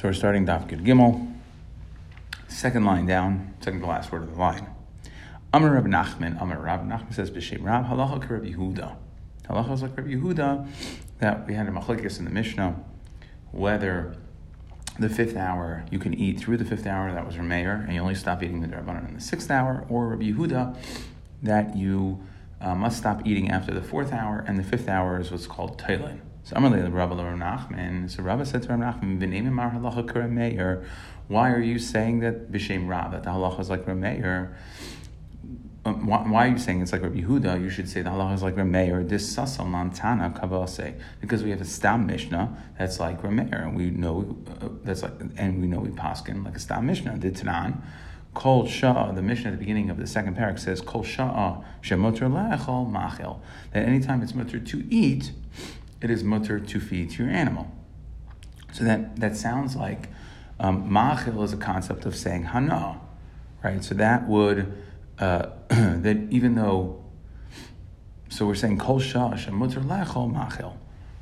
So we're starting Daf Gid Gimel, second line down, second to last word of the line. Amar Rab Nachman, Amar Rab Nachman says B'Shem Rab Halacha Rab Yehuda. Halacha is like Rab Yehuda that we had a machlekes in the Mishnah whether the fifth hour you can eat through the fifth hour that was Rameir and you only stop eating the Rabbanon in the sixth hour, or Rab Yehuda that you uh, must stop eating after the fourth hour and the fifth hour is what's called Tailin. So Amalei Rabbi Nachman. So Rabbi said to Rabbi Nachman, "V'neimin mar halacha k'Rameir. Why are you saying that b'shem Rab that the halacha is like Rameir? Um, why, why, are you saying it's like Rabbi Yehuda? You should say the halacha is like Rameir. This sasal mantana kavase because we have a stam mishnah that's like Rameir, and we know uh, that's like, and we know we paskin like a stam mishnah. The Tanan. Kol Shah, the Mishnah at the beginning of the second parak says, Kol Shah shemoter la'echol machil. That anytime it's mutter to eat, it is mutter to feed to your animal. So that, that sounds like um, machil is a concept of saying hana, right? So that would, uh, that even though, so we're saying kol shash mutter lachol machil,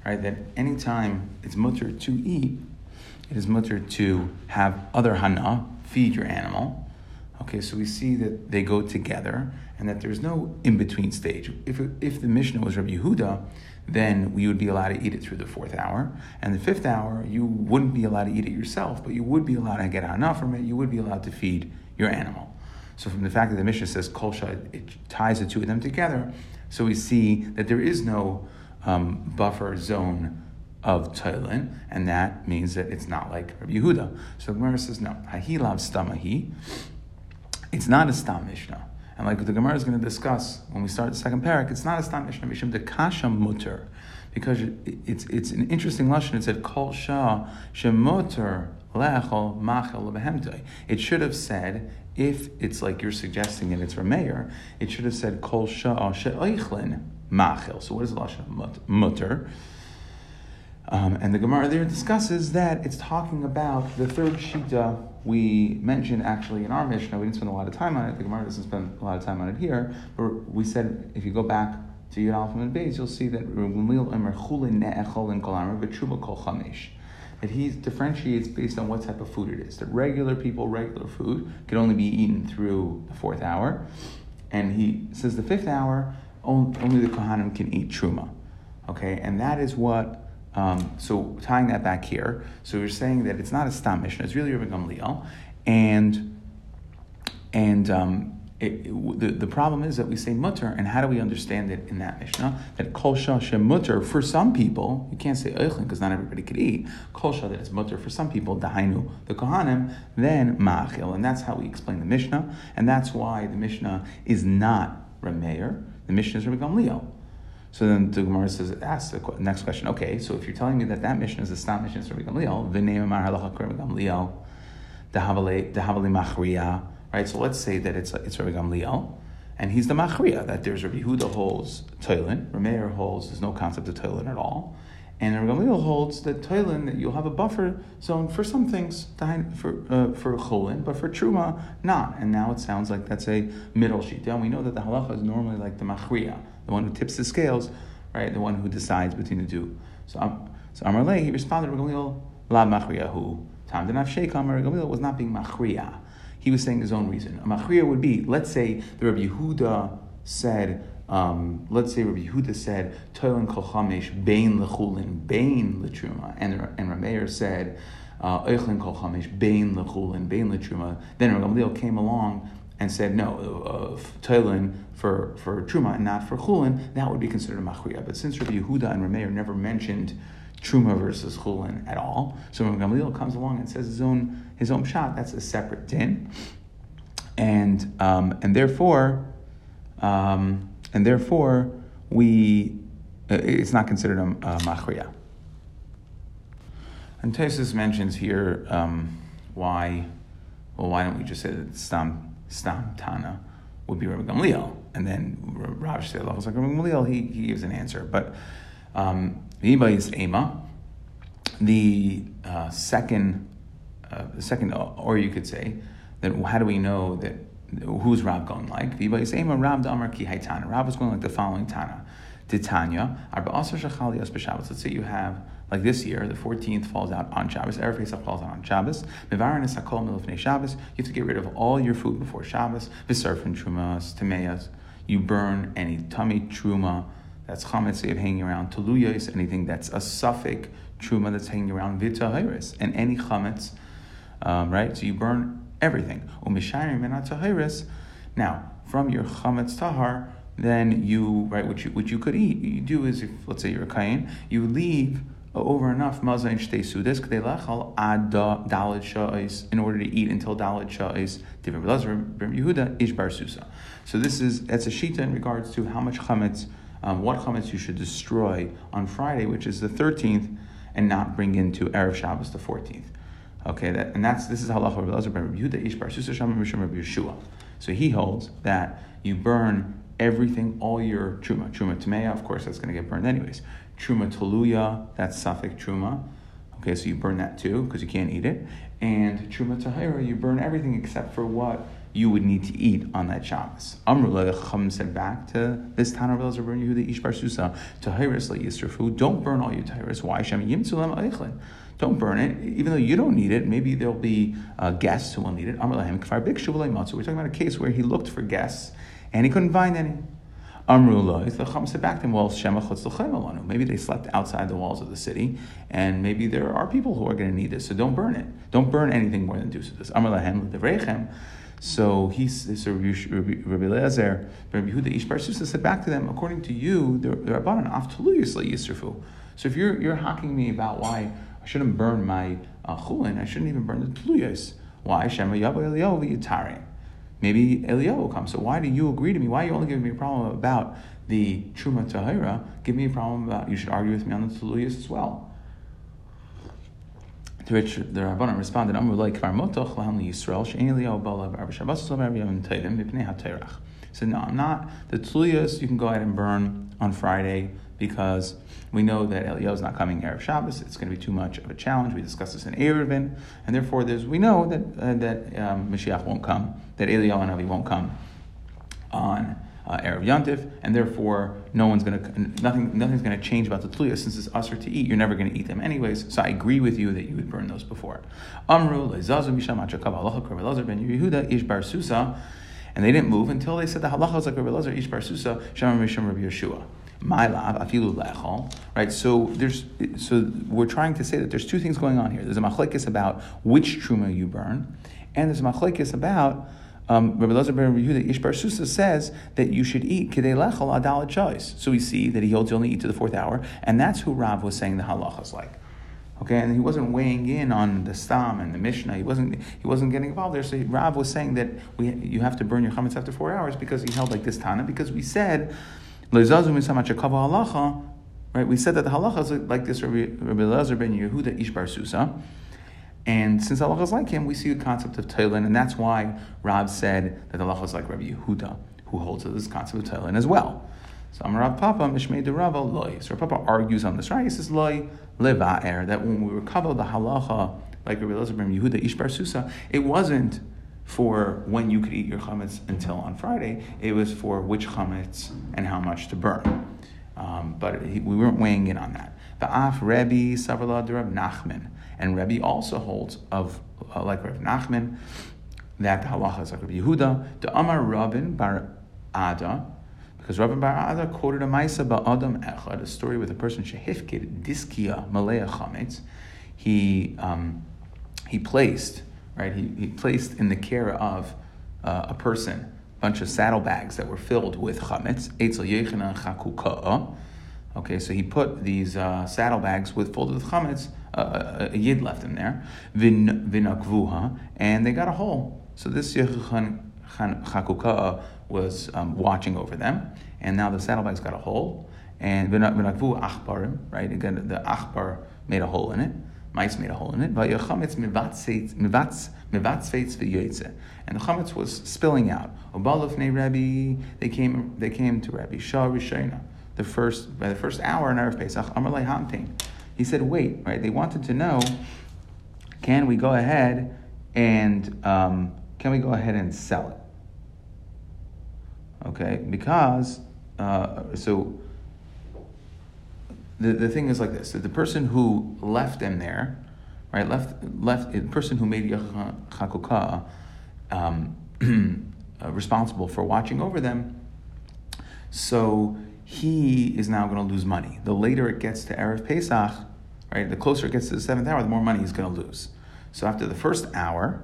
right? That anytime it's mutter to eat, it is mutter to have other hana, feed your animal. Okay, so we see that they go together and that there's no in between stage. If, if the Mishnah was Rabbi Yehuda, then we would be allowed to eat it through the fourth hour. And the fifth hour, you wouldn't be allowed to eat it yourself, but you would be allowed to get enough from it. You would be allowed to feed your animal. So from the fact that the Mishnah says kolsha, it ties the two of them together. So we see that there is no um, buffer zone of Tailin, and that means that it's not like Rabbi Yehuda. So the Gemara says, no, Hahilav stamahi. It's not a stam Mishnah. And like the Gemara is going to discuss when we start the second parak, it's not a stam mishnah mishum de kasha mutter, because it's it's an interesting lashon. It said kol shah shemuter lechol machel. It should have said if it's like you're suggesting and it's Rameir, it should have said kol shah she'oichlin machel. So what is the lashon mutter? Um, and the Gemara there discusses that it's talking about the third shita we mentioned actually in our Mishnah. We didn't spend a lot of time on it. The Gemara doesn't spend a lot of time on it here. But we said if you go back to Yud Alpha and Beis, you'll see that that he differentiates based on what type of food it is. That regular people, regular food, can only be eaten through the fourth hour. And he says the fifth hour, only the Kohanim can eat truma. Okay, and that is what um, so tying that back here, so we're saying that it's not a stam mishnah; it's really Rabbi Gamliel, and and um, it, it, the, the problem is that we say mutter, and how do we understand it in that mishnah? That kol shah mutter for some people, you can't say eichlin because not everybody could eat. Kol shah that it's mutter for some people, dahainu the kohanim, then ma'achil, and that's how we explain the mishnah, and that's why the mishnah is not Rameir. The mishnah is Rabbi Gamliel. So then the Gemara says, asks the next question. Okay, so if you're telling me that that Mishnah is a stop Mishnah for Gamliel, the name of Halacha Gamliel, the Havali Machriya, right? So let's say that it's it's Rabbi Gamliel, and he's the Machriya, that there's Rabbi Huda holds Toilin, Rameir holds there's no concept of Toilin at all, and Rabbi Gamliel holds that Toilin, that you'll have a buffer zone for some things, for uh, for Cholin, but for Truma, not. And now it sounds like that's a middle sheet. And we know that the halacha is normally like the Machriya the one who tips the scales, right? The one who decides between the two. So, um, so Amar he responded, Gamliel, La Machriyahu. Tam Danav Sheikh Amar Gamliel was not being Machriya. He was saying his own reason. A Machriya would be, let's say the Rabbi Yehuda said, um, let's say Rabbi Yehuda said, Toilan Kol Chamesh, Bain Lechulin, Bain Letruma, and, and Rameir said, uh, Eichlin Kol Chamesh, Bain Lechulin, Bain Letruma. Then Rabbi Gamliel came along and said no, uh, Toilin for, for Truma and not for Chulin, that would be considered a Machriya. But since Rabbi Yehuda and Rameir never mentioned Truma versus Chulin at all, so when Gamliel comes along and says his own his own shot, that's a separate din, and um, and therefore um, and therefore we uh, it's not considered a, a Machriya. And Tesis mentions here um, why well why don't we just say that Stam Stam Tana would be Rabbi Gamliel. And then Rav said, was like Rabbi Gamliel, he, he gives an answer. But um, is Ema, the uh, second, uh, the second, or you could say, that how do we know that who's Rab going like? Viba is Ema Rab Damar Ki Haitana. Rab is going like the following Tana. Titania, Arba also Shachalias B'Shabbos. Let's say you have like this year, the 14th falls out on Shabbos. Erev Pesach falls out on Shabbos. Mevarin is hakol milufnei Shabbos. You have to get rid of all your food before Shabbos. V'sarfin trumas, tameas. You burn any tummy truma that's chametz you have hanging around. Tuluyos, anything that's a suffix truma that's hanging around. V'tahiris, and any chametz, um, right? So you burn everything. Now, from your chametz tahar, then you right what you what you could eat. You do is if let's say you're a kain, you leave over enough maza and shtei sudas k'dei lechal ad dalid sha'is in order to eat until dalid sha'is different Yehuda ish bar susa. So this is that's a shita in regards to how much chametz, um, what chametz you should destroy on Friday, which is the thirteenth, and not bring into erev Shabbos the fourteenth. Okay, that, and that's this is halacha Rabbi Lazar Yehuda ish bar susa sham Rabbi Yeshua. So he holds that you burn everything, all your truma. Truma tameya, of course, that's going to get burned anyways. Truma toluya, that's suffix truma. Okay, so you burn that too because you can't eat it. And truma tahira, you burn everything except for what you would need to eat on that Shabbos. Amrullah, the Chum said back to this Tanur Belzer burn Yehuda Ish Bar Susa, Tahiris like Yisr food. Don't burn all your Tahiris. Why? Shem Yimtzulam Eichlin. Don't burn it, even though you don't need it. Maybe there'll be uh, guests who will need it. Amrullah Kfar Bik We're talking about a case where he looked for guests and he couldn't find any. Amrullah, the Chum said back to him, well, maybe they slept outside the walls of the city, and maybe there are people who are going to need this, so don't burn it. Don't burn anything more than this. Amrulahem, the so he, so Rabbi Eliezer, Rabbi Yehuda Ish Bar said back to them, according to you, the Rabbanan aftuluyusly yisrafu. So if you're you're hacking me about why I shouldn't burn my uh, chulin, I shouldn't even burn the tuluyos. Why? Shema Yabu Eliyahu Yitarim maybe Eliyahu will come. So why do you agree to me? Why are you only giving me a problem about the Truma Tahira? Give me a problem about, you should argue with me on the Tuluyas as well. To which the Rabbanan responded, Amru like Kvarmotoch Lahan Yisrael, She'en Eliyahu Balav Shabbos Lav Arba Yom Teidim, Mipnei HaTeirach. So no, I'm not, the Tuluyas you can go ahead and burn on Friday because we know that Eliyahu is not coming Erev Shabbos. It's going to be too much of a challenge. We discussed this in Eruvin, and therefore there's we know that uh, that um, Mashiach won't come, that Eliyahu and Avi won't come on uh, Erev Yantif, and therefore no one's going to nothing nothing's going to change about the Tluya since it's usher to eat. You're never going to eat them anyways. So I agree with you that you would burn those before. Amru lezazu misham achakav ben Yehuda ish bar Susa. And they didn't move until they said the halacha was like Rabbi Lazar, Ish Bar Susa, Shem Risham Rabbi Yeshua my lab afilu lechol. Right. So there's so we're trying to say that there's two things going on here. There's a machlekes about which truma you burn, and there's a machlekes about. Um, Rabbi Lazar ben Yehuda Ishbar Susa says that you should eat kidei lechol adalat choice. So we see that he holds you only eat to the fourth hour, and that's who Rav was saying the halacha is like. Okay, and he wasn't weighing in on the Stam and the Mishnah. He wasn't he wasn't getting involved there. So Rav was saying that we you have to burn your chametz after four hours because he held like this Tana because we said Right, we said that the halacha is like this Rabbi, Elazar ben Yehuda Ishbar Susa. And since halacha is like him, we see the concept of Tailin, and that's why Rab said that halacha is like Rabbi Yehuda, who holds to this concept of Tailin as well. So Amarav Papa, Mishmei de Rava, loy. So Papa argues on this, right? He says, loy, leva'er, that when we recover the halacha, like Rabbi Elazar ben Yehuda Ishbar Susa, it wasn't for when you could eat your chametz until on Friday. It was for which chametz and how much to burn. Um, but we weren't weighing in on that. Af Rebbe Savala de Reb Nachman, and Rebbe also holds of uh, like Reb Nachman that the halacha is like Reb Yehuda. The Amar Rabin Bar Ada, because Rabin Bar Ada quoted a Maisa Adam Echad, a story with a person shehifkid diskia malaya chametz. He um, he placed right? He, he placed in the care of uh, a person a bunch of saddlebags that were filled with chametz, eitzel yechina chakuka'a. Okay, so he put these uh, saddlebags with filled with chametz. Uh, uh, a, yid left them there, vin vinakvuha, and they got a hole. So this yechina chakuka'a was um, watching over them, and now the saddlebags got a hole. And vinakvu achbarim, right? Again, the achbar made a hole in it. Mice made a hole in it. And the chametz was spilling out. Rabbi, they came, they came to Rabbi Shah Rishayna. The first, by the first hour in Erev Pesach, Amalei Hamtein. He said, wait, right? They wanted to know, can we go ahead and, um, can we go ahead and sell it? Okay, because, uh, so the, the thing is like this: that the person who left them there, right, left left the person who made Chakuka um, uh, responsible for watching over them. So he is now going to lose money. The later it gets to erev Pesach, right, the closer it gets to the seventh hour, the more money he's going to lose. So after the first hour,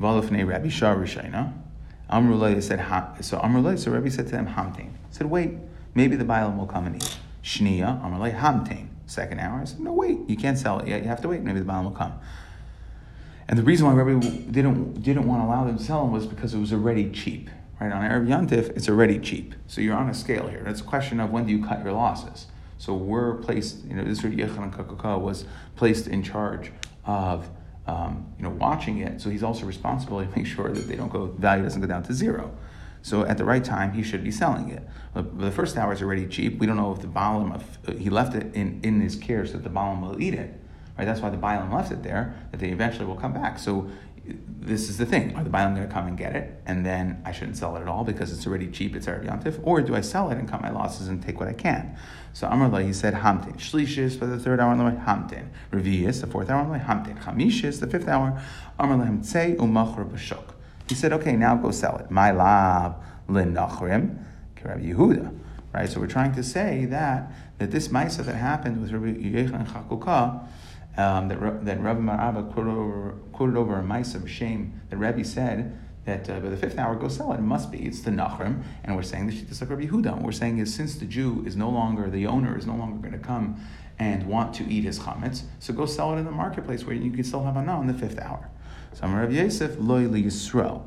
Valifnei Rabbi Shah Rishayna, Amrullah said, so Amrullah, so Rabbi said to them, Hamtain. said, wait, maybe the Bailam will come and eat. Shnia, Amrullah, Hamtain. Second hour, I said, no, wait, you can't sell it yet. You have to wait. Maybe the Bailam will come. And the reason why Rabbi didn't, didn't want to allow them to sell them was because it was already cheap. Right? On Arab Yantif, it's already cheap. So you're on a scale here. It's a question of when do you cut your losses. So we're placed, you know, Israel Yechon Kakaka was placed in charge of um, you know, watching it. So he's also responsible to make sure that they don't go, value doesn't go down to zero. So at the right time, he should be selling it. But the first hour is already cheap. We don't know if the Balaam, if, uh, he left it in, in his care so that the Balaam will eat it. Right? That's why the Balaam left it there, that they eventually will come back. So uh, this is the thing. Are the Balaam going to come and get it? And then I shouldn't sell it at all because it's already cheap, it's already Yantif? Or do I sell it and cut my losses and take what I can? So Amrullah, he said Hamtin. Shlishis for the third hour on the way, Hamtin. Revius, the fourth hour on the way, Hamtin. Chamishis, the fifth hour, Amrullah Hamtzei umachur b'shuk. He said, okay, now go sell it. My lab linachrim, Rabbi Yehuda. Right, so we're trying to say that that this ma'isa that happened with Rabbi Yechon and Chakuka, um, that, that Rabbi Marabba quoted over, a ma'isa of shame that Rabbi said that uh, by the fifth hour go sell it. Must be. It's the Nachrim, and we're saying the Shittas like Rabbi Yehuda. What we're saying is since the Jew is no longer the owner, is no longer going to come and want to eat his chametz, so go sell it in the marketplace where you can still have anah in the fifth hour. So Rabbi Yosef loy Yisrael.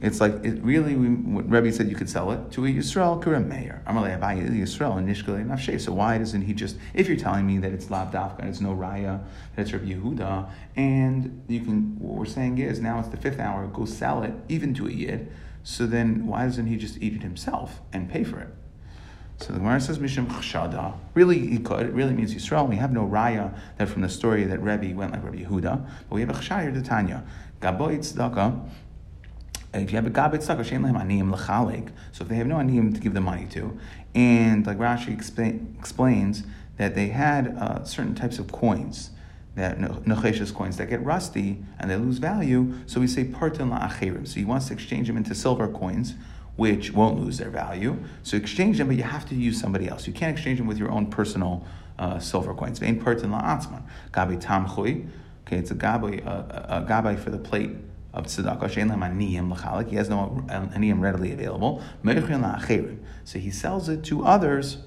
It's like it really. We, Rebbe said you could sell it to a Yisrael Kurem Meir. Amalei Abayi Yisrael and Nishkale Nafshe. So why doesn't he just? If you're telling me that it's Lav Dafka and it's no Raya, that it's Rabbi Yehuda, and you can. What we're saying is now it's the fifth hour. Go sell it even to a Yid. So then why doesn't he just eat it himself and pay for it? So the Gemara says Mishim Chshada. Really, he could. It really means Yisrael. We have no raya that from the story that Rebbe went like Rabbi Yehuda, but we have a Chshayir Tanya. Gaboy Tzedakah if you have a gabet tzedakah, shein lehem aniyim lechalik. So if they have no aniyim to give the money to, and like Rashi explain, explains that they had uh, certain types of coins, that necheshes coins that get rusty and they lose value. So we say partin la'achirim. So he wants to exchange them into silver coins, which won't lose their value. So exchange them, but you have to use somebody else. You can't exchange them with your own personal uh, silver coins. Vein partin la'atzman. Gabi tamchui. Okay, it's a gabi, a, a gabi for the plate of tzedakah, shein aniyim he has no aniyim readily available. So he sells it to others.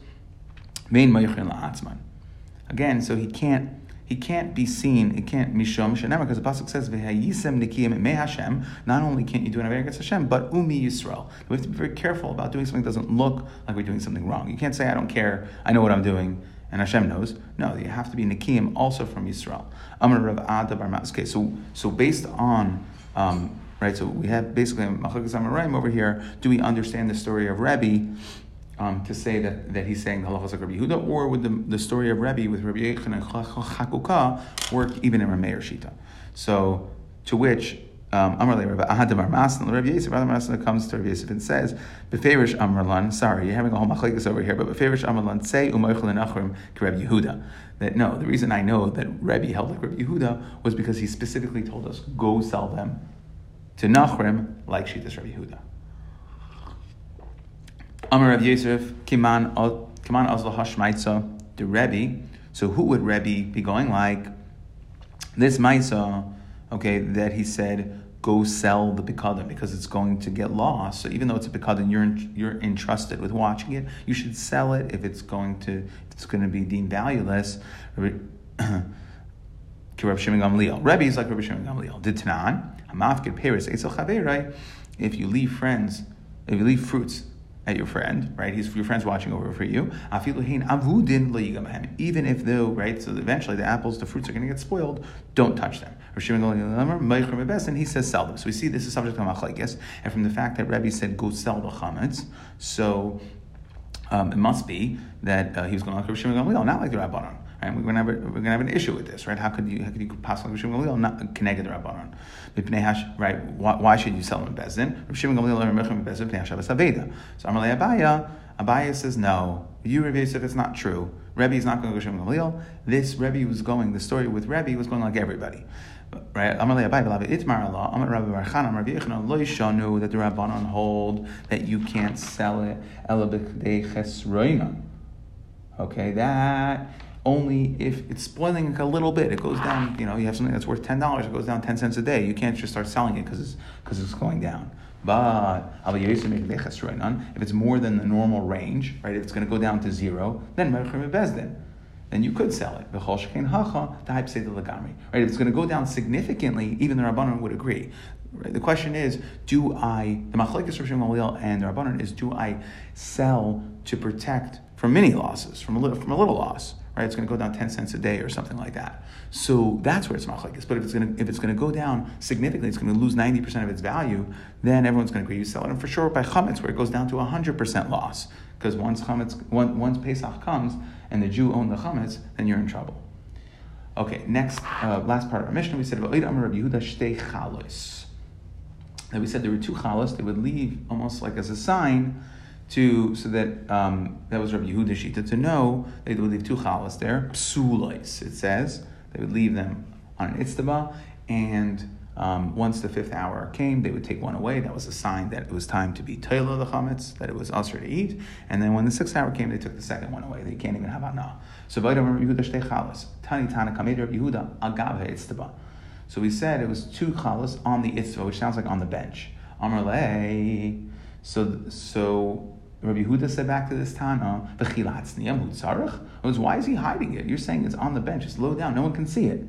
Again, so he can't he can't be seen. It can't mishom shenema because the pasuk says v'hayisem nikiyim me Hashem. Not only can't you do an aver against Hashem, but umi Yisrael. We have to be very careful about doing something that doesn't look like we're doing something wrong. You can't say I don't care. I know what I'm doing and Hashem knows. No, you have to be Nikim also from Yisrael. Amar Rav Ada Bar Okay, so so based on um, right, so we have basically Machakas Amarayim over here. Do we understand the story of Rebbe um, to say that, that he's saying the halachas of Rabbi Yehuda, or would the, the story of Rabbi with Rabbi Yechon and Chakuka work even in Rameir Shita? So, to which um, Amar Rabbi Ahadamar Masan, Rabbi Yosef, Rabbi Masan comes to Rabbi Yosef and says, Beferish Amrlan, sorry, you're having a whole machlekes over here, but Beferish Amrlan, say Umaychel Nachrim Rabbi Yehuda that no, the reason I know that Rabbi held like Rabbi Yehuda was because he specifically told us, go sell them to Nachrim like Shitas Rebbe Yehuda. Amar Rebbe Yosef, Kiman Kiman Azla Hashmaitza, the Rebbe. So who would Rebbe be going like? This Maisa, okay, that he said, go sell the Bikadim because it's going to get lost. So even though it's a Bikadim, you're, you're entrusted with watching it, you should sell it if it's going to it's going to be deemed valueless. Rebbe is like Rabbi Shimon Gamliel. Did Tanan, Hamafkid Paris, Eitzel. If you leave friends, if you leave fruits at your friend, right? He's your friend's watching over for you. Even if though, right? So eventually the apples, the fruits are going to get spoiled. Don't touch them. And he says sell them. So we see this is subject to machlekes, and from the fact that Rebbe said go sell the chametz, so um, it must be that uh, he was going to Rav Shimon Gamliel, not like the Rabbanon. Right? We're to have a, we're to have an issue with this, right? How could you how could you possibly Rav Shimon Gamliel not connect the Rabbanon? Right? Why, why should you sell them in Bezdin? Rav Shimon Gamliel Mechim Bezdin Pnei Hashavas Aveda. So Amalei Abaya, Abaya says no. You Rav Yosef, it's not true. Rebbe is not going to go Shimon Gamliel. This Rebbe was going, the story with Rebbe was going like everybody. Right? Amalei Abai Belavi Itmar Allah, Amar Rabbi Barchan, Amar Rabbi Yechon, Lo Yishanu, that the Rabbanon hold that you can't sell it, Ela B'Kdei Chesroinon. Okay, that only if it's spoiling a little bit. It goes down, you know, you have something that's worth $10, it goes down 10 cents a day. You can't just start selling it because it's, cause it's going down. But if it's more than the normal range, right, if it's going to go down to zero, then then you could sell it. Right? If it's going to go down significantly, even the Rabbanon would agree. Right? The question is, do I, the Machlekes Rosh and the Rabbanon is, do I sell to protect from many losses, from a little, from a little loss? Right? It's going to go down 10 cents a day or something like that. So that's where it's machlekes. But if it's going to if it's going to go down significantly, it's going to lose 90% of its value, then everyone's going to agree you sell it. And for sure by chametz, where it goes down to 100% loss, because once chametz, once Pesach comes and the Jew owned the chametz, then you're in trouble. Okay, next, uh, last part of our Mishnah, we said. That we said there were two chalos. They would leave almost like as a sign to so that um, that was Rabbi Yehuda Shita to know they would leave two chalas there psulois. It says they would leave them on an itztaba, and um, once the fifth hour came, they would take one away. That was a sign that it was time to be toila the chametz, that it was usher to eat. And then when the sixth hour came, they took the second one away. They can't even have anah. So Rabbi Yehuda shtei chalas. Tani tana kamed Rabbi Yehuda agav itztaba. So we said it was two chalas on the itztaba, which sounds like on the bench. Amar So so Rabbi Huda said back to this Tana, was why is he hiding it? You're saying it's on the bench, it's low down, no one can see it.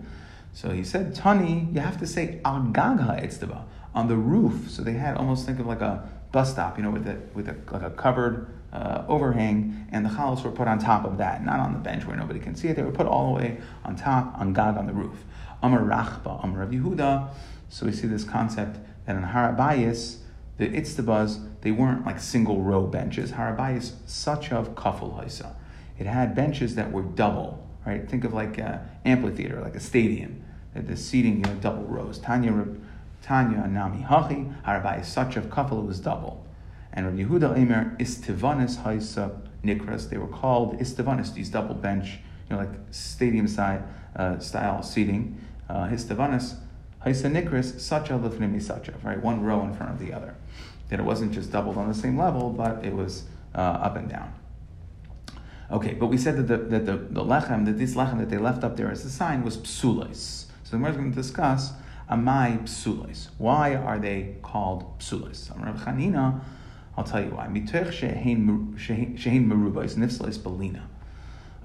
So he said, Tani, you have to say al etztaba, on the roof. So they had almost think of like a bus stop, you know, with a, with a, like a covered uh, overhang, and the chalos were put on top of that, not on the bench where nobody can see it. They were put all the way on top, on gag on the roof. Amar Rachba, Amar Rabbi Yehuda. So we see this concept that in Harabayas, the itztabas, they weren't like single row benches. Harabayas, such of kafel haisa. It had benches that were double, right? Think of like an amphitheater, like a stadium. The seating, you know, double rows. Tanya, Tanya Nami Hachi, Harabayas, such of kafel was double. And Rabbi Yehuda Emer, Istivanis haisa nikras, they were called Istivanis, these double bench, you know, like stadium side, uh, style seating. Uh, Istivanis, haisa nikras, such a lifnimi such right? One row in front of the other that it wasn't just doubled on the same level, but it was uh, up and down. Okay, but we said that the, that the, the lechem, that this lechem that they left up there as a sign was psulis. So the is going to discuss amai psulis. Why are they called psulis? Rav Chanina, I'll tell you why. Mitoch shehein merubais nifslis belina.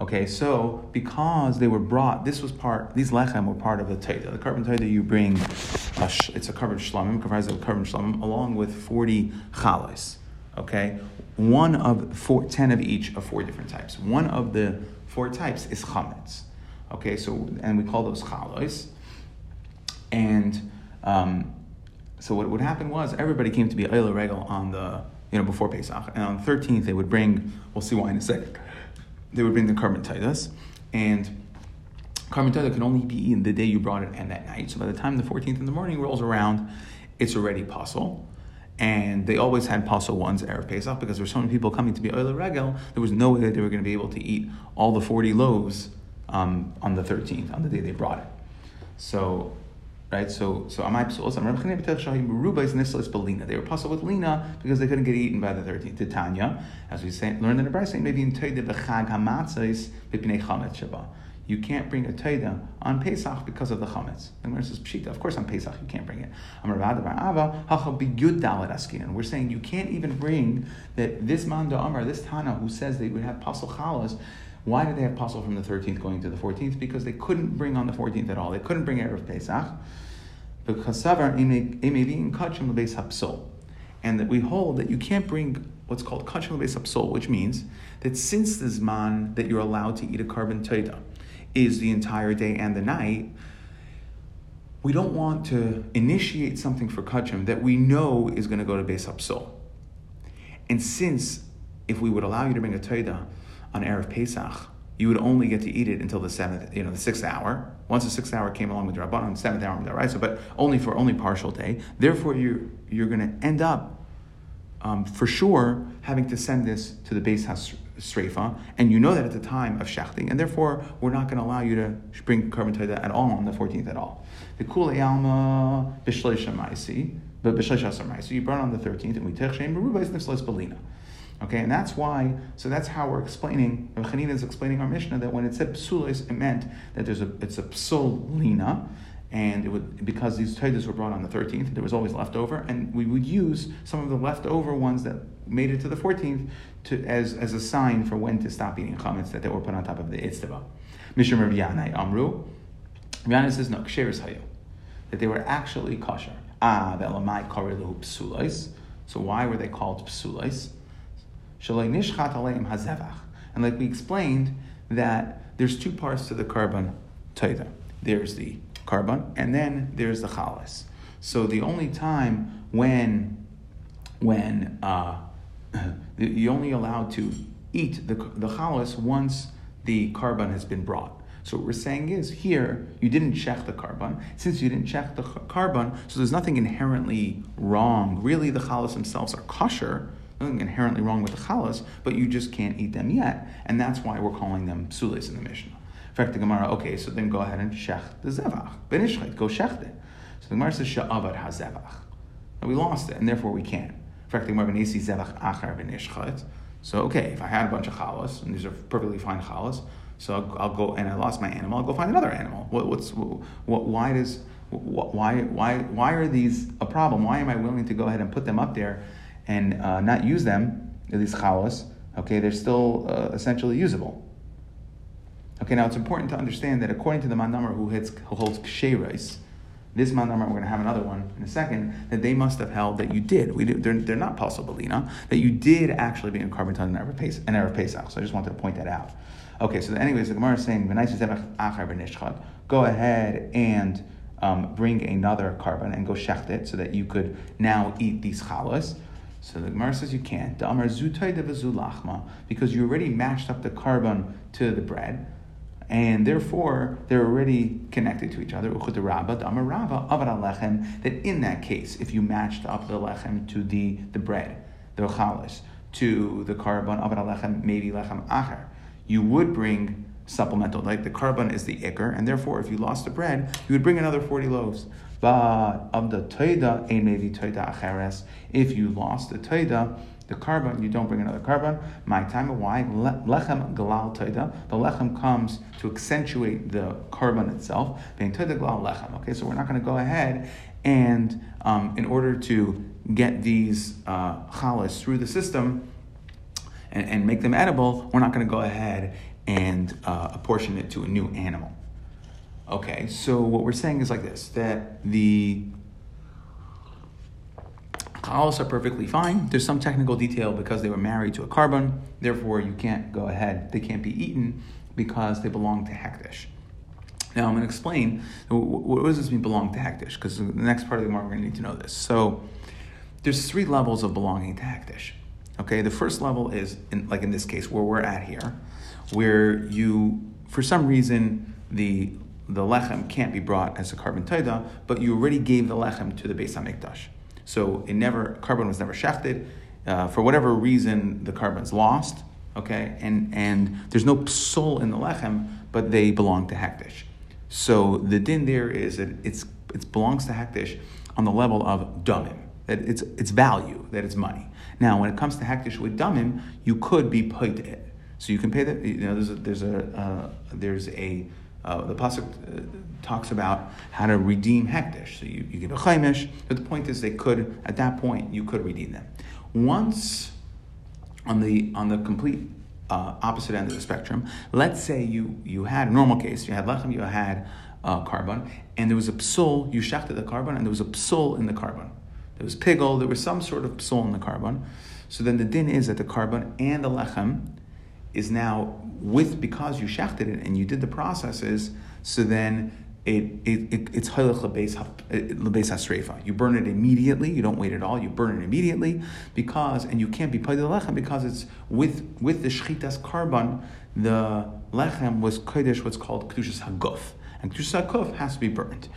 Okay, so because they were brought, this was part, these lechem were part of the Torah. The korban Torah you bring, it's a korban shlamim, comprised of korban shlamim, along with 40 chalas. Okay, one of four, 10 of each of four different types. One of the four types is chametz. Okay, so, and we call those chalos. And um, so what would happen was everybody came to be Eila Regal on the, you know, before Pesach. And on the 13th, they would bring, we'll see why in a second they would bring the korban and korban titus can only be eaten the day you brought it and that night. So by the time the 14th in the morning rolls around, it's already pasul. And they always had pasul ones Erev Pesach because there were so many people coming to be Oila Regel, there was no way that they were going to be able to eat all the 40 loaves um, on the 13th, on the day they brought it. So right? So so amai psulos. Am Rabbi Shahim Ruba is nislas belina. They were puzzled with lina because they couldn't get eaten by the thirteenth. Titania, as we say, learned in the Brisa, maybe in Toida bechag hamatzais b'pnei chametz shaba. You can't bring a Toida on Pesach because of the chametz. And where says pshita, of course on Pesach you can't bring it. And we're saying you can't even bring that this manda amar, this Tana who says they would have pasul chalas. Why did they have pasul from the 13th going to the 14th? Because they couldn't bring on the 14th at all. They couldn't bring Erev Pesach because savar kachim lebeis hapsol, and that we hold that you can't bring what's called kachim lebeis hapsol, which means that since the zman that you're allowed to eat a korban toida is the entire day and the night, we don't want to initiate something for kachim that we know is going to go to beis hapsol. And since if we would allow you to bring a toida on erev Pesach, you would only get to eat it until the seventh, you know, the sixth hour. Once the sixth hour came along with the Rabbanon, seventh hour with the Raisa, but only for only partial day. Therefore, you're you're going to end up, um, for sure, having to send this to the base house streifa, and you know that at the time of shechting, and therefore we're not going to allow you to bring korban at all on the 14th at all. The kule alma b'shleisha ma'isi, but b'shleisha ma'isi, you burn on the 13th, and we tech shem berubais nifsles belina. Okay, and that's why, so that's how we're explaining, Chanina is explaining our Mishnah that when it said psulis, it meant that there's a, it's a psulina, and it would, because these taitas were brought on the 13th, there was always leftover, and we would use some of the leftover ones that made it to the 14th to, as, as a sign for when to stop eating chametz that they were put on top of the itztava. Mishra Rabbi Amru, Rabbi says, no, ksher is hayu, that they were actually kosher. Ah, ve'elamai kari lehu psulais. So why were they called psulais? And like we explained, that there's two parts to the korban taita. There's the korban, and then there's the chalas. So the only time when when uh, you're only allowed to eat the the chalas once the korban has been brought. So what we're saying is here you didn't check the korban. Since you didn't check the korban, so there's nothing inherently wrong. Really, the chalas themselves are kosher nothing inherently wrong with the chalas, but you just can't eat them yet, and that's why we're calling them sulis in the Mishnah. In fact, the Gemara, okay, so then go ahead and shech the zevach. Benishchait, go shech it. So the Gemara says she'avad ha-zevach. And we lost it, and therefore we can't. In fact, the Gemara benesi zevach achar benishchait. So, okay, if I had a bunch of chalas, and these are perfectly fine chalas, so I'll, I'll, go, and I lost my animal, I'll go find another animal. What, what's, what, why does, why, why, why are these a problem? Why am I willing to go ahead and put them up there and uh, not use them, at these chalas, okay, they're still uh, essentially usable. Okay, now it's important to understand that according to the Mandamar who, who holds ksherais, this Mandamar, we're going to have another one in a second, that they must have held that you did. We did they're, they're not possibilina, that you did actually be in korban ton and Erev Pesach. So I just wanted to point that out. Okay, so anyways, the Gemara is saying, go ahead and um, bring another korban and go shecht it so that you could now eat these chalas. So the Gemara says you can't. Da'amar zutay de vezulachma because you already matched up the korban to the bread, and therefore they're already connected to each other. That in that case, if you matched up the lechem to the, the bread, the chalis, to the korban, maybe lechem acher, you would bring supplemental. Like the korban is the ikr, and therefore, if you lost the bread, you would bring another 40 loaves. But of the toida, ein maybe toida acheres. If you lost the toida, the korban, you don't bring another korban. My time, why? Lechem galal toida. The lechem comes to accentuate the korban itself. Being toida galal lechem. Okay, so we're not going to go ahead and um, in order to get these uh, through the system and, and, make them edible, we're not going to go ahead and uh, apportion it to a new animal. Okay, so what we're saying is like this that the chalas are perfectly fine. There's some technical detail because they were married to a korban, therefore you can't go ahead, they can't be eaten because they belong to Hektish. Now I'm going to explain what does this mean belong to Hektish because the next part of the Gemara we're going to need to know this. So there's three levels of belonging to Hektish. Okay, the first level is in, like in this case where we're at here, where you for some reason the the lechem can't be brought as a korban taida, but you already gave the lechem to the Beis Hamikdash. So it never korban was never shafted. Uh, for whatever reason, the korban's lost. Okay, and and there's no psul in the lechem, but they belong to hektish. So the din there is that it's it belongs to hektish on the level of damim, that it's its value, that it's money. Now, when it comes to hektish with damim, you could be paid it. So you can pay the you know there's a there's a uh, there's a uh, the pasuk uh, talks about how to redeem hektish. So you, you give a chaimish, but the point is they could at that point you could redeem them. Once on the on the complete uh, opposite end of the spectrum, let's say you you had a normal case, you had lechem, you had uh, korban, and there was a psul, you shechted the korban, and there was a psul in the korban. There was pigel, there was some sort of psul in the korban. So then the din is that the korban and the lechem is now with because you shechted it and you did the processes. So then it, it, it it's halach lebeis hasreifa. You burn it immediately. You don't wait at all. You burn it immediately because and you can't be paid the lechem because it's with with the shchitas korban. The lechem was kodesh, what's called kedushas haguf, and kedushas haguf has to be burnt.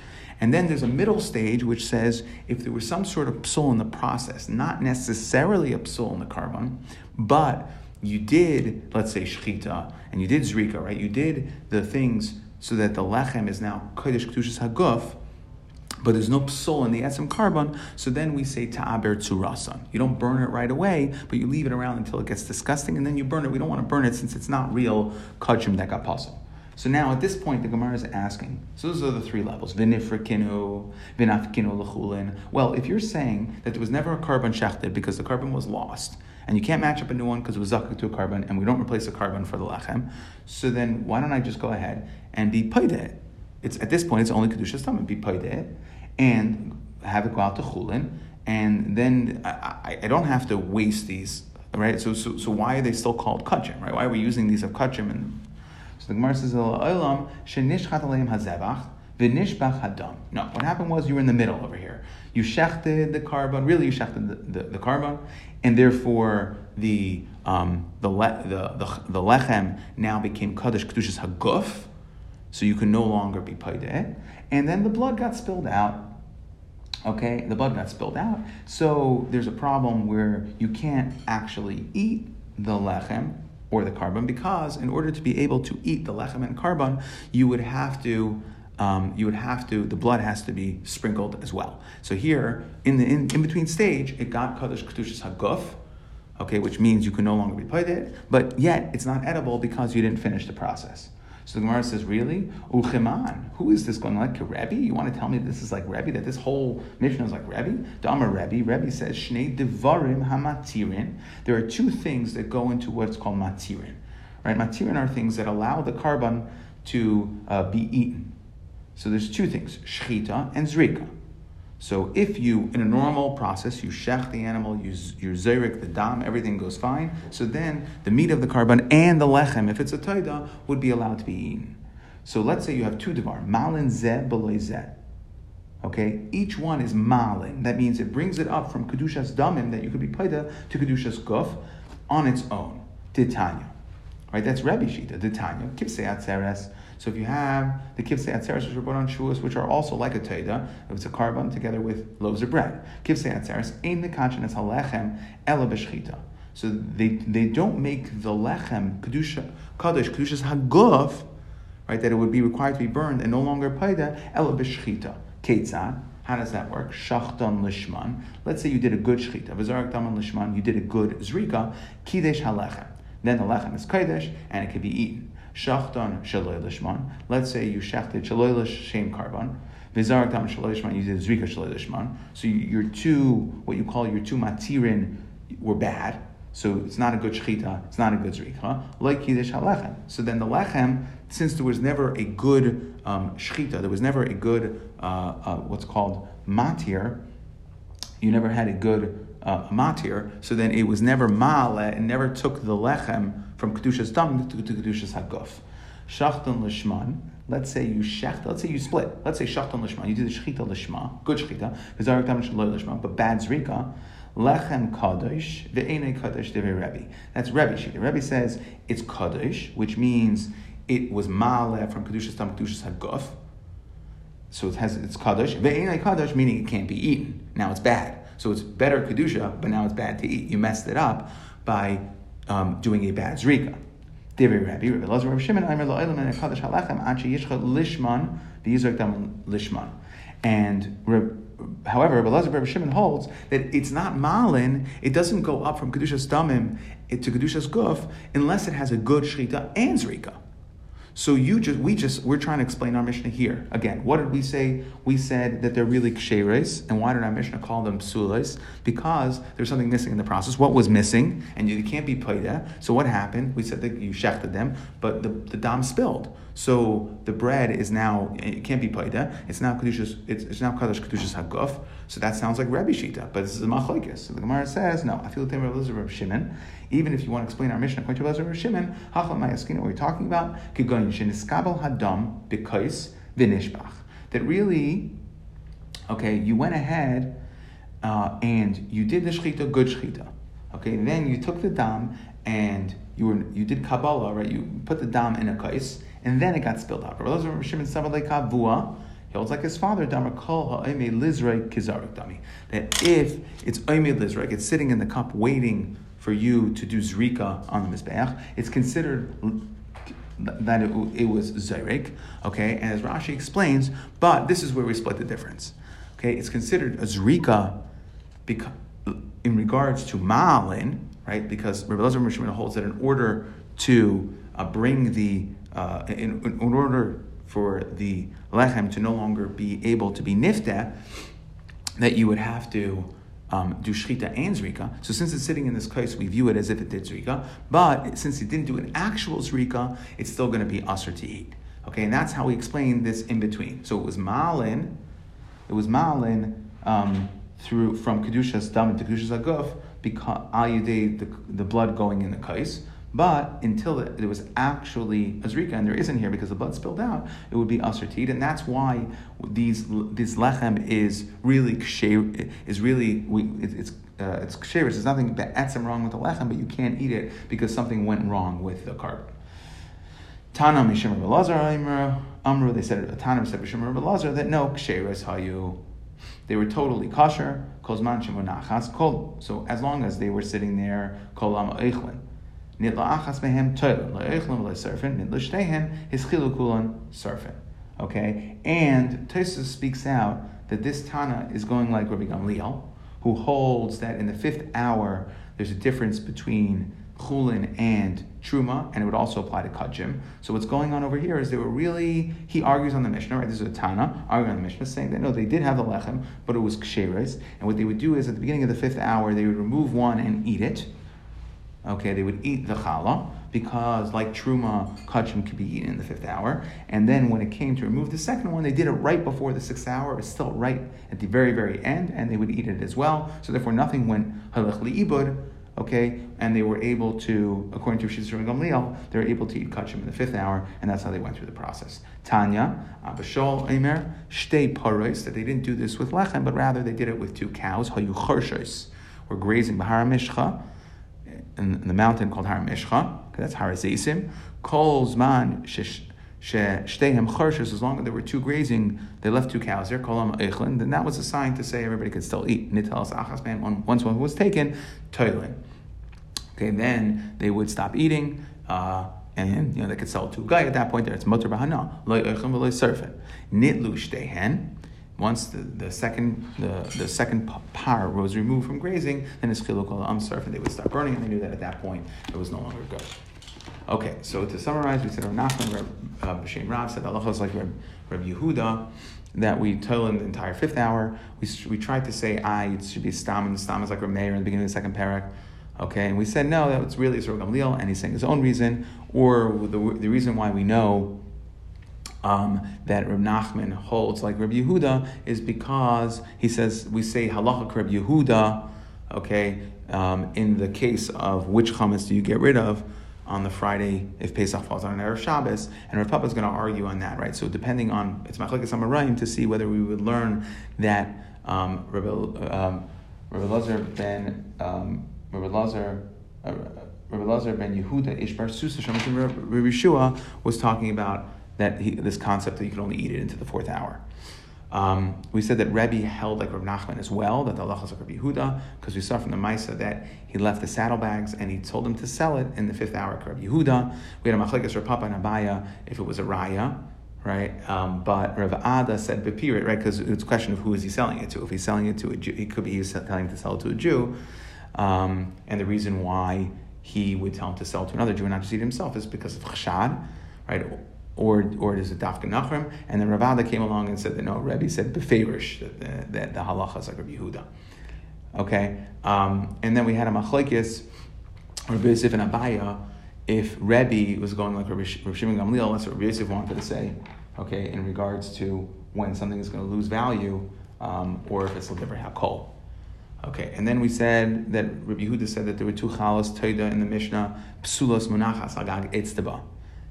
And then there's a middle stage which says if there was some sort of psul in the process, not necessarily a psul in the korban, but you did, let's say, shchita, and you did zrika, right? You did the things so that the lechem is now kodesh kedushas haguf, but there's no psul in the etzem korban, so then we say ta'aber tzurasan. You don't burn it right away, but you leave it around until it gets disgusting, and then you burn it. We don't want to burn it since it's not real kachim that got puzzle. So now at this point, the Gemara is asking. So those are the three levels: vinifrikinu, vinafkinu lechulin. Well, if you're saying that there was never a korban shechted because the korban was lost, and you can't match up a new one because it was zakuk to a korban, and we don't replace a korban for the lechem, so then why don't I just go ahead and be paid It's at this point it's only kedusha stomach be paid and have it go out to chulin, and then I, I, I, don't have to waste these, right? So, so, so why are they still called kachim, right? Why are we using these of kachim? And so the Gemara says, "Olam shenishchat aleim hazevach v'nishbach hadam." No, what happened was you were in the middle over here. You shechted the korban, really you shechted the, the, the korban, and therefore the um, the, le, the, the, the lechem now became kaddish kedushas haguf, so you can no longer be paideh, and then the blood got spilled out Okay, the blood got spilled out. So there's a problem where you can't actually eat the lechem or the korban because in order to be able to eat the lechem and korban, you would have to um, you would have to the blood has to be sprinkled as well. So here in the in, in between stage, it got kadosh kedushas haguf, okay, which means you can no longer be paid but yet it's not edible because you didn't finish the process. So the Gemara says, really? Uchiman. Who is this going like Rebbe? You want to tell me this is like Rebbe, that this whole Mishnah is like Rebbe? Dama Rebbe. Rebbe says, Shnei Devarim Hamatirin. There are two things that go into what's called Matirin. Right? Matirin are things that allow the korban to uh, be eaten. So there's two things, Shchita and Zrika. So if you, in a normal process, you shech the animal, you, you the dam, everything goes fine. So then the meat of the korban and the lechem, if it's a taida, would be allowed to be eaten. So let's say you have two devar, malin zeh beloy zeh. Okay, each one is malin. That means it brings it up from kedushas damim that you could be paida to kedushas guf on its own. Titanya. Right, that's Rebbe Shita, Titanya, kipsei atzeres. So if you have the kivsei atzeres, which are brought on shuas, which are also like a teida, if it's a korban together with loaves of bread, kivsei atzeres ain mekachin es halechem ela b'shchita. So they, they don't make the lechem kedusha kadosh kedushas haguf, right? That it would be required to be burned and no longer paida ela b'shchita. Ketzad. How does that work? Shachtan lishman. Let's say you did a good shchita. V'zarak taman lishman. You did a good zrika. Kidesh halechem. Then the lechem is kodesh and it can be eaten. Shachtan shaloy lishman. Let's say you shachted shaloy shem korban. Vizarak tam lishman. You did zrika shaloy lishman. So your two, what you call your two matirin, were bad. So it's not a good shechita, it's not a good zrika. Like kiddush halechem. So then the lechem, since there was never a good um, shechita, there was never a good uh, uh, what's called matir. You never had a good uh, matir, so then it was never ma'ale and never took the lechem from kedushas dam to, to kedushas haguf. Shachtan lishman. Let's say you shecht. Let's say you split. Let's say shachtan lishman. You do the shechita lishma, good shechita. V'zarik tam lishma, but bad zrika. Lechem kadosh ve'enei kadosh devei Rebbe. That's Rebbe shita. Rebbe says it's kadosh, which means it was ma'ale from kedushas dam kedushas haguf. So it has it's kadosh. Ve'enei kadosh meaning it can't be eaten. Now it's bad. So it's better kedusha, but now it's bad to eat. You messed it up by um, doing a bad zrika. Achi yishcha lishman. And however, Rabbi Lazar, Rabbi Shimon holds that it's not malin. It doesn't go up from kedushas damim to kedushas guf unless it has a good shchita and zrika. So you just, we just, we're trying to explain our Mishnah here. Again, what did we say? We said that they're really ksheres. And why did our Mishnah call them psulas? Because there's something missing in the process. What was missing? And you can't be paida. So what happened? We said that you shechted them, but the, the dam spilled. So the bread is now, it can't be paida. It's now kedushas, it's, it's now kadosh kedushas haguf. So that sounds like Rabbi Shita, but this is a machlekes. So the Gemara says, no, I feel the Tamer of Shimon. Even if you want to explain our Mishnah according to Rabbi Shimon, hachlam mayaskina, what we're talking about, kigoyin sheniskabel hadam bekais vinishbach. That really, okay, you went ahead uh, and you did the shchita, good shchita. Okay, then you took the dam and you were you did kabbalah, right? You put the dam in a kais, and then it got spilled out. He holds like his father, Damar Kol Ha'ime Lizrei Dami. That if it's Oime Lizrei, it's sitting in the cup waiting for you to do zrika on the mizbeach. It's considered that it, it was zerek, okay? As Rashi explains, but this is where we split the difference. Okay, it's considered a zrika in regards to ma'alin, right? Because Rabbi Lezer holds that in order to uh, bring the uh, in, in, order for the lechem to no longer be able to be nifta, that you would have to um, do shchita and zrika. So since it's sitting in this case, we view it as if it did zrika. But since it didn't do an actual zrika, it's still going to be usher to eat. Okay, and that's how we explain this in between. So it was malin, it was malin um, through from kedushas dam to kedushas aguf because ayudei the, the blood going in the kais. But until it, was actually Azrika, and there isn't here because the blood spilled out, it would be asserted, and that's why these this lechem is really is really we, it, it's uh, it's ksher. There's nothing etzem wrong with the lechem, but you can't eat it because something went wrong with the carb. Tana mishim Rabbi Amru. They said Tana said mishim Rabbi that no ksheres hayu. They were totally kosher. Kozman shemunachas kol. So as long as they were sitting there, kol am eichlin. Nitla achas mehem toilen, la'eichlin la'surfin, nitla shtehen, his chilukulan surfin. Okay? And Tosfos speaks out that this Tana is going like Rabbi Gamliel, who holds that in the fifth hour there's a difference between chulin and truma, and it would also apply to kajim. So what's going on over here is they were really he argues on the Mishnah, right? This is a Tana arguing on the Mishnah, saying that no, they did have the lechem, but it was ksheres, and what they would do is at the beginning of the fifth hour they would remove one and eat it Okay, they would eat the challah because, like truma, kachim could be eaten in the fifth hour. And then when it came to remove the second one, they did it right before the sixth hour. It's still right at the very, very end, and they would eat it as well. So therefore, nothing went halach liibud. Okay, and they were able to, according to Shizur Gamliel, they were able to eat kachim in the fifth hour, and that's how they went through the process. Tanya, Abishol, Emer, Shtei Paros, that they didn't do this with lechem, but rather they did it with two cows, Hayu Chorshos, were grazing Bahara Mishcha, in, in the mountain called Har Mishcha, that's Har Zeisim. Kol Zman Shtehem Charshes, as long as there were two grazing, they left two cows there, Kolam Eichlin, then that was a sign to say everybody could still eat. Nitelas Achas Man, once one was taken, Toilin. Okay, then they would stop eating, uh, and you know they could sell to a guy at that point. There, it's mutter bahana loy oichem v'loy surfin nitlu shtehen once the, the second the, the second par was removed from grazing, then it's chiluk al amsarf, and they would start burning, and they knew that at that point it was no longer good. Okay, so to summarize, we said Rav Nachman, uh, B'Shem Rav said Allah is like Reb, Reb Yehuda, that we told in the entire fifth hour. We, we tried to say I it should be stam, and stam is like Rameir in the beginning of the second parak. Okay, and we said no, that's really Yisroel Gamliel, and he's saying his own reason, or the, the reason why we know um, that Reb Nachman holds like Reb Yehuda is because he says we say halacha Reb Yehuda, okay, um, in the case of which chametz do you get rid of on the Friday if Pesach falls on an Erev Shabbos, and Rav Papa is going to argue on that, right? So depending on it's machlekes amarayim to see whether we would learn that um, Rabbi um, Rabbi Lazar ben um, Rabbi Lazar. Uh, Rabbi Lazar ben Yehuda Ish Bartosa Rabbi Yeshua was talking about that he, this concept that you can only eat it into the fourth hour. Um, we said that Rebbe held like Rav Nachman as well, that the Allah is like Rabbi Yehuda, because we saw from the Maisa that he left the saddlebags and he told them to sell it in the fifth hour, Rabbi Yehuda. We had a Machlekes Rav Papa and Abaye if it was a Raya, right? Um, but Rav Ada said beferish, right? Because it's a question of who is he selling it to. If he's selling it to a Jew, he could be he's telling to sell it to a Jew. Um, and the reason why he would tell him to sell to another Jew and not just eat himself is because of chashad, right? Or or is it dafka nachrim? And then Rav Ada came along and said that no, Rebbe said beferish that the, halacha is like Rabbi Yehuda. Okay, um, and then we had a machlekes, Rabbi Yosef and Abaye, if Rebbe was going like Rabbi, Shimon Gamliel, that's what Rabbi Yosef wanted to say. Okay, in regards to when something is going to lose value, um, or if it's different hakol. Okay, and then we said that Rabbi Yehuda said that there were two chalas toida in the Mishnah, psulos munachas agag etzteba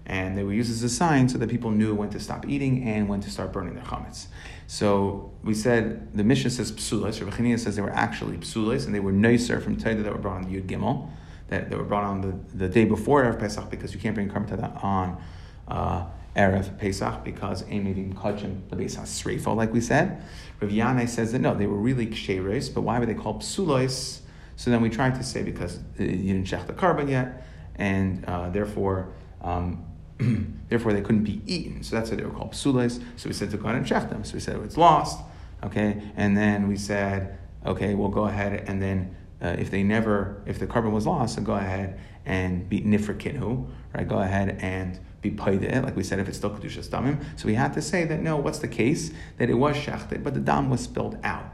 and they were used as a sign so that people knew when to stop eating and when to start burning their chametz. So we said the Mishnah says psulas, or Bechania says they were actually psulas, and they were noiser from Teda that were brought on the Yud Gimel, that, that were brought on the, the day before Erev Pesach because you can't bring korban uh, Erev Pesach because Ein Kachim the Beis HaSreifo, like we said. Rav Yanai says that no, they were really ksheres, but why were they called psulos? So then we tried to say because you didn't check the korban yet, and uh, therefore. Um, therefore, they couldn't be eaten. So that's why they were called psules. So we said to go ahead and check them. So we said it's lost, okay, and then we said, okay, we'll go ahead and then uh, if they never, if the korban was lost, then go ahead and be nifrikinu, right? Go ahead and be paid it, like we said, if it's still kedushas damim. So we had to say that no, what's the case? That it was shechted, but the dam was spilled out.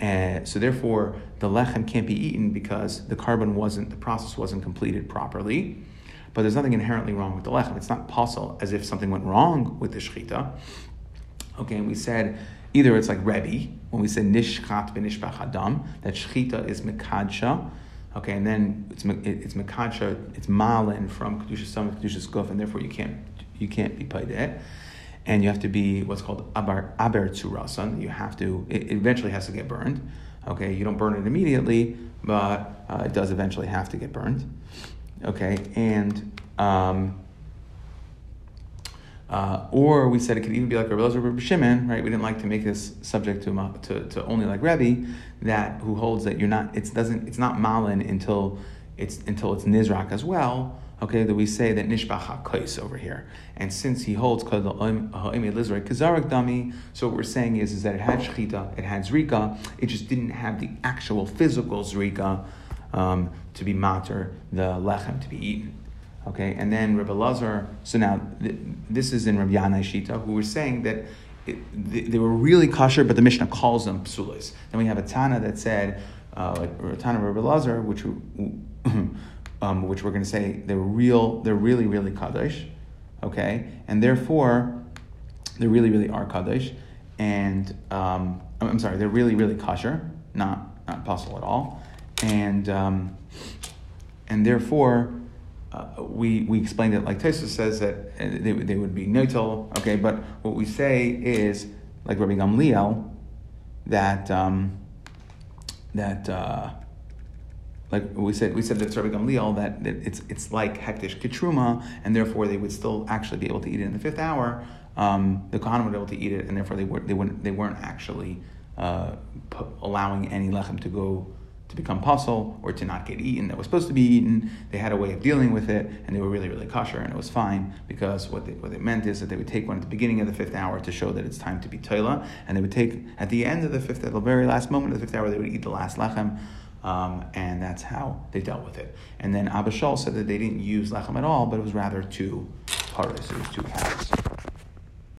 Uh, so therefore, the lechem can't be eaten because the korban wasn't, the process wasn't completed properly. But there's nothing inherently wrong with the lechem. It's not possible as if something went wrong with the shechita. Okay, and we said either it's like Rebbe, when we say nishchat b'nishbach adam, that shechita is mekadsha, okay, and then it's it's mekadsha, it's malin from kedusha summit, kedusha guf, and therefore you can't you can't be paid it, and you have to be what's called aber aber tzurasan. You have to it eventually has to get burned. Okay, you don't burn it immediately, but uh, it does eventually have to get burned. Okay, and um, uh, or we said it could even be like Rabbi Elazar or Shimon, right? We didn't like to make this subject to, to, to only like Rebbe, that who holds that you're not, it doesn't, it's not malin until it's until it's nizrak as well. Okay, that we say that nishbach hakais over here, and since he holds kazarak dami, so what we're saying is, is that it had shchita, it had zrika, it just didn't have the actual physical zrika um, to be matter, the lechem to be eaten. Okay, and then Rabbi Lazar. So now th- this is in Rabbi Yanai Shita, who were saying that it, they, they, were really kosher, but the Mishnah calls them psulis. Then we have a Tana that said, uh, like Tana Rabbi Lazar, which um, which we're going to say they're real, they're really really kaddish. Okay, and therefore they really really are kaddish, and um, I'm sorry, they're really really kosher, not not possible at all, and um, and therefore uh, we we explained it like Tosfos says that uh, they, they would be neutral, okay. But what we say is like Rabbi Gamliel that um, that uh, like we said we said that Rabbi Gamliel that, that it's it's like hektish kitruma, and therefore they would still actually be able to eat it in the fifth hour. Um, the Kohanim would be able to eat it, and therefore they were they wouldn't they weren't actually uh, allowing any lechem to go to become puzzle or to not get eaten that was supposed to be eaten. They had a way of dealing with it, and they were really, really kosher, and it was fine because what they, what it meant is that they would take one at the beginning of the fifth hour to show that it's time to be toila, and they would take at the end of the fifth, at the very last moment of the fifth hour, they would eat the last lechem. Um, and that's how they dealt with it. And then Abba Shaul said that they didn't use lechem at all, but it was rather two paras, it was two cows.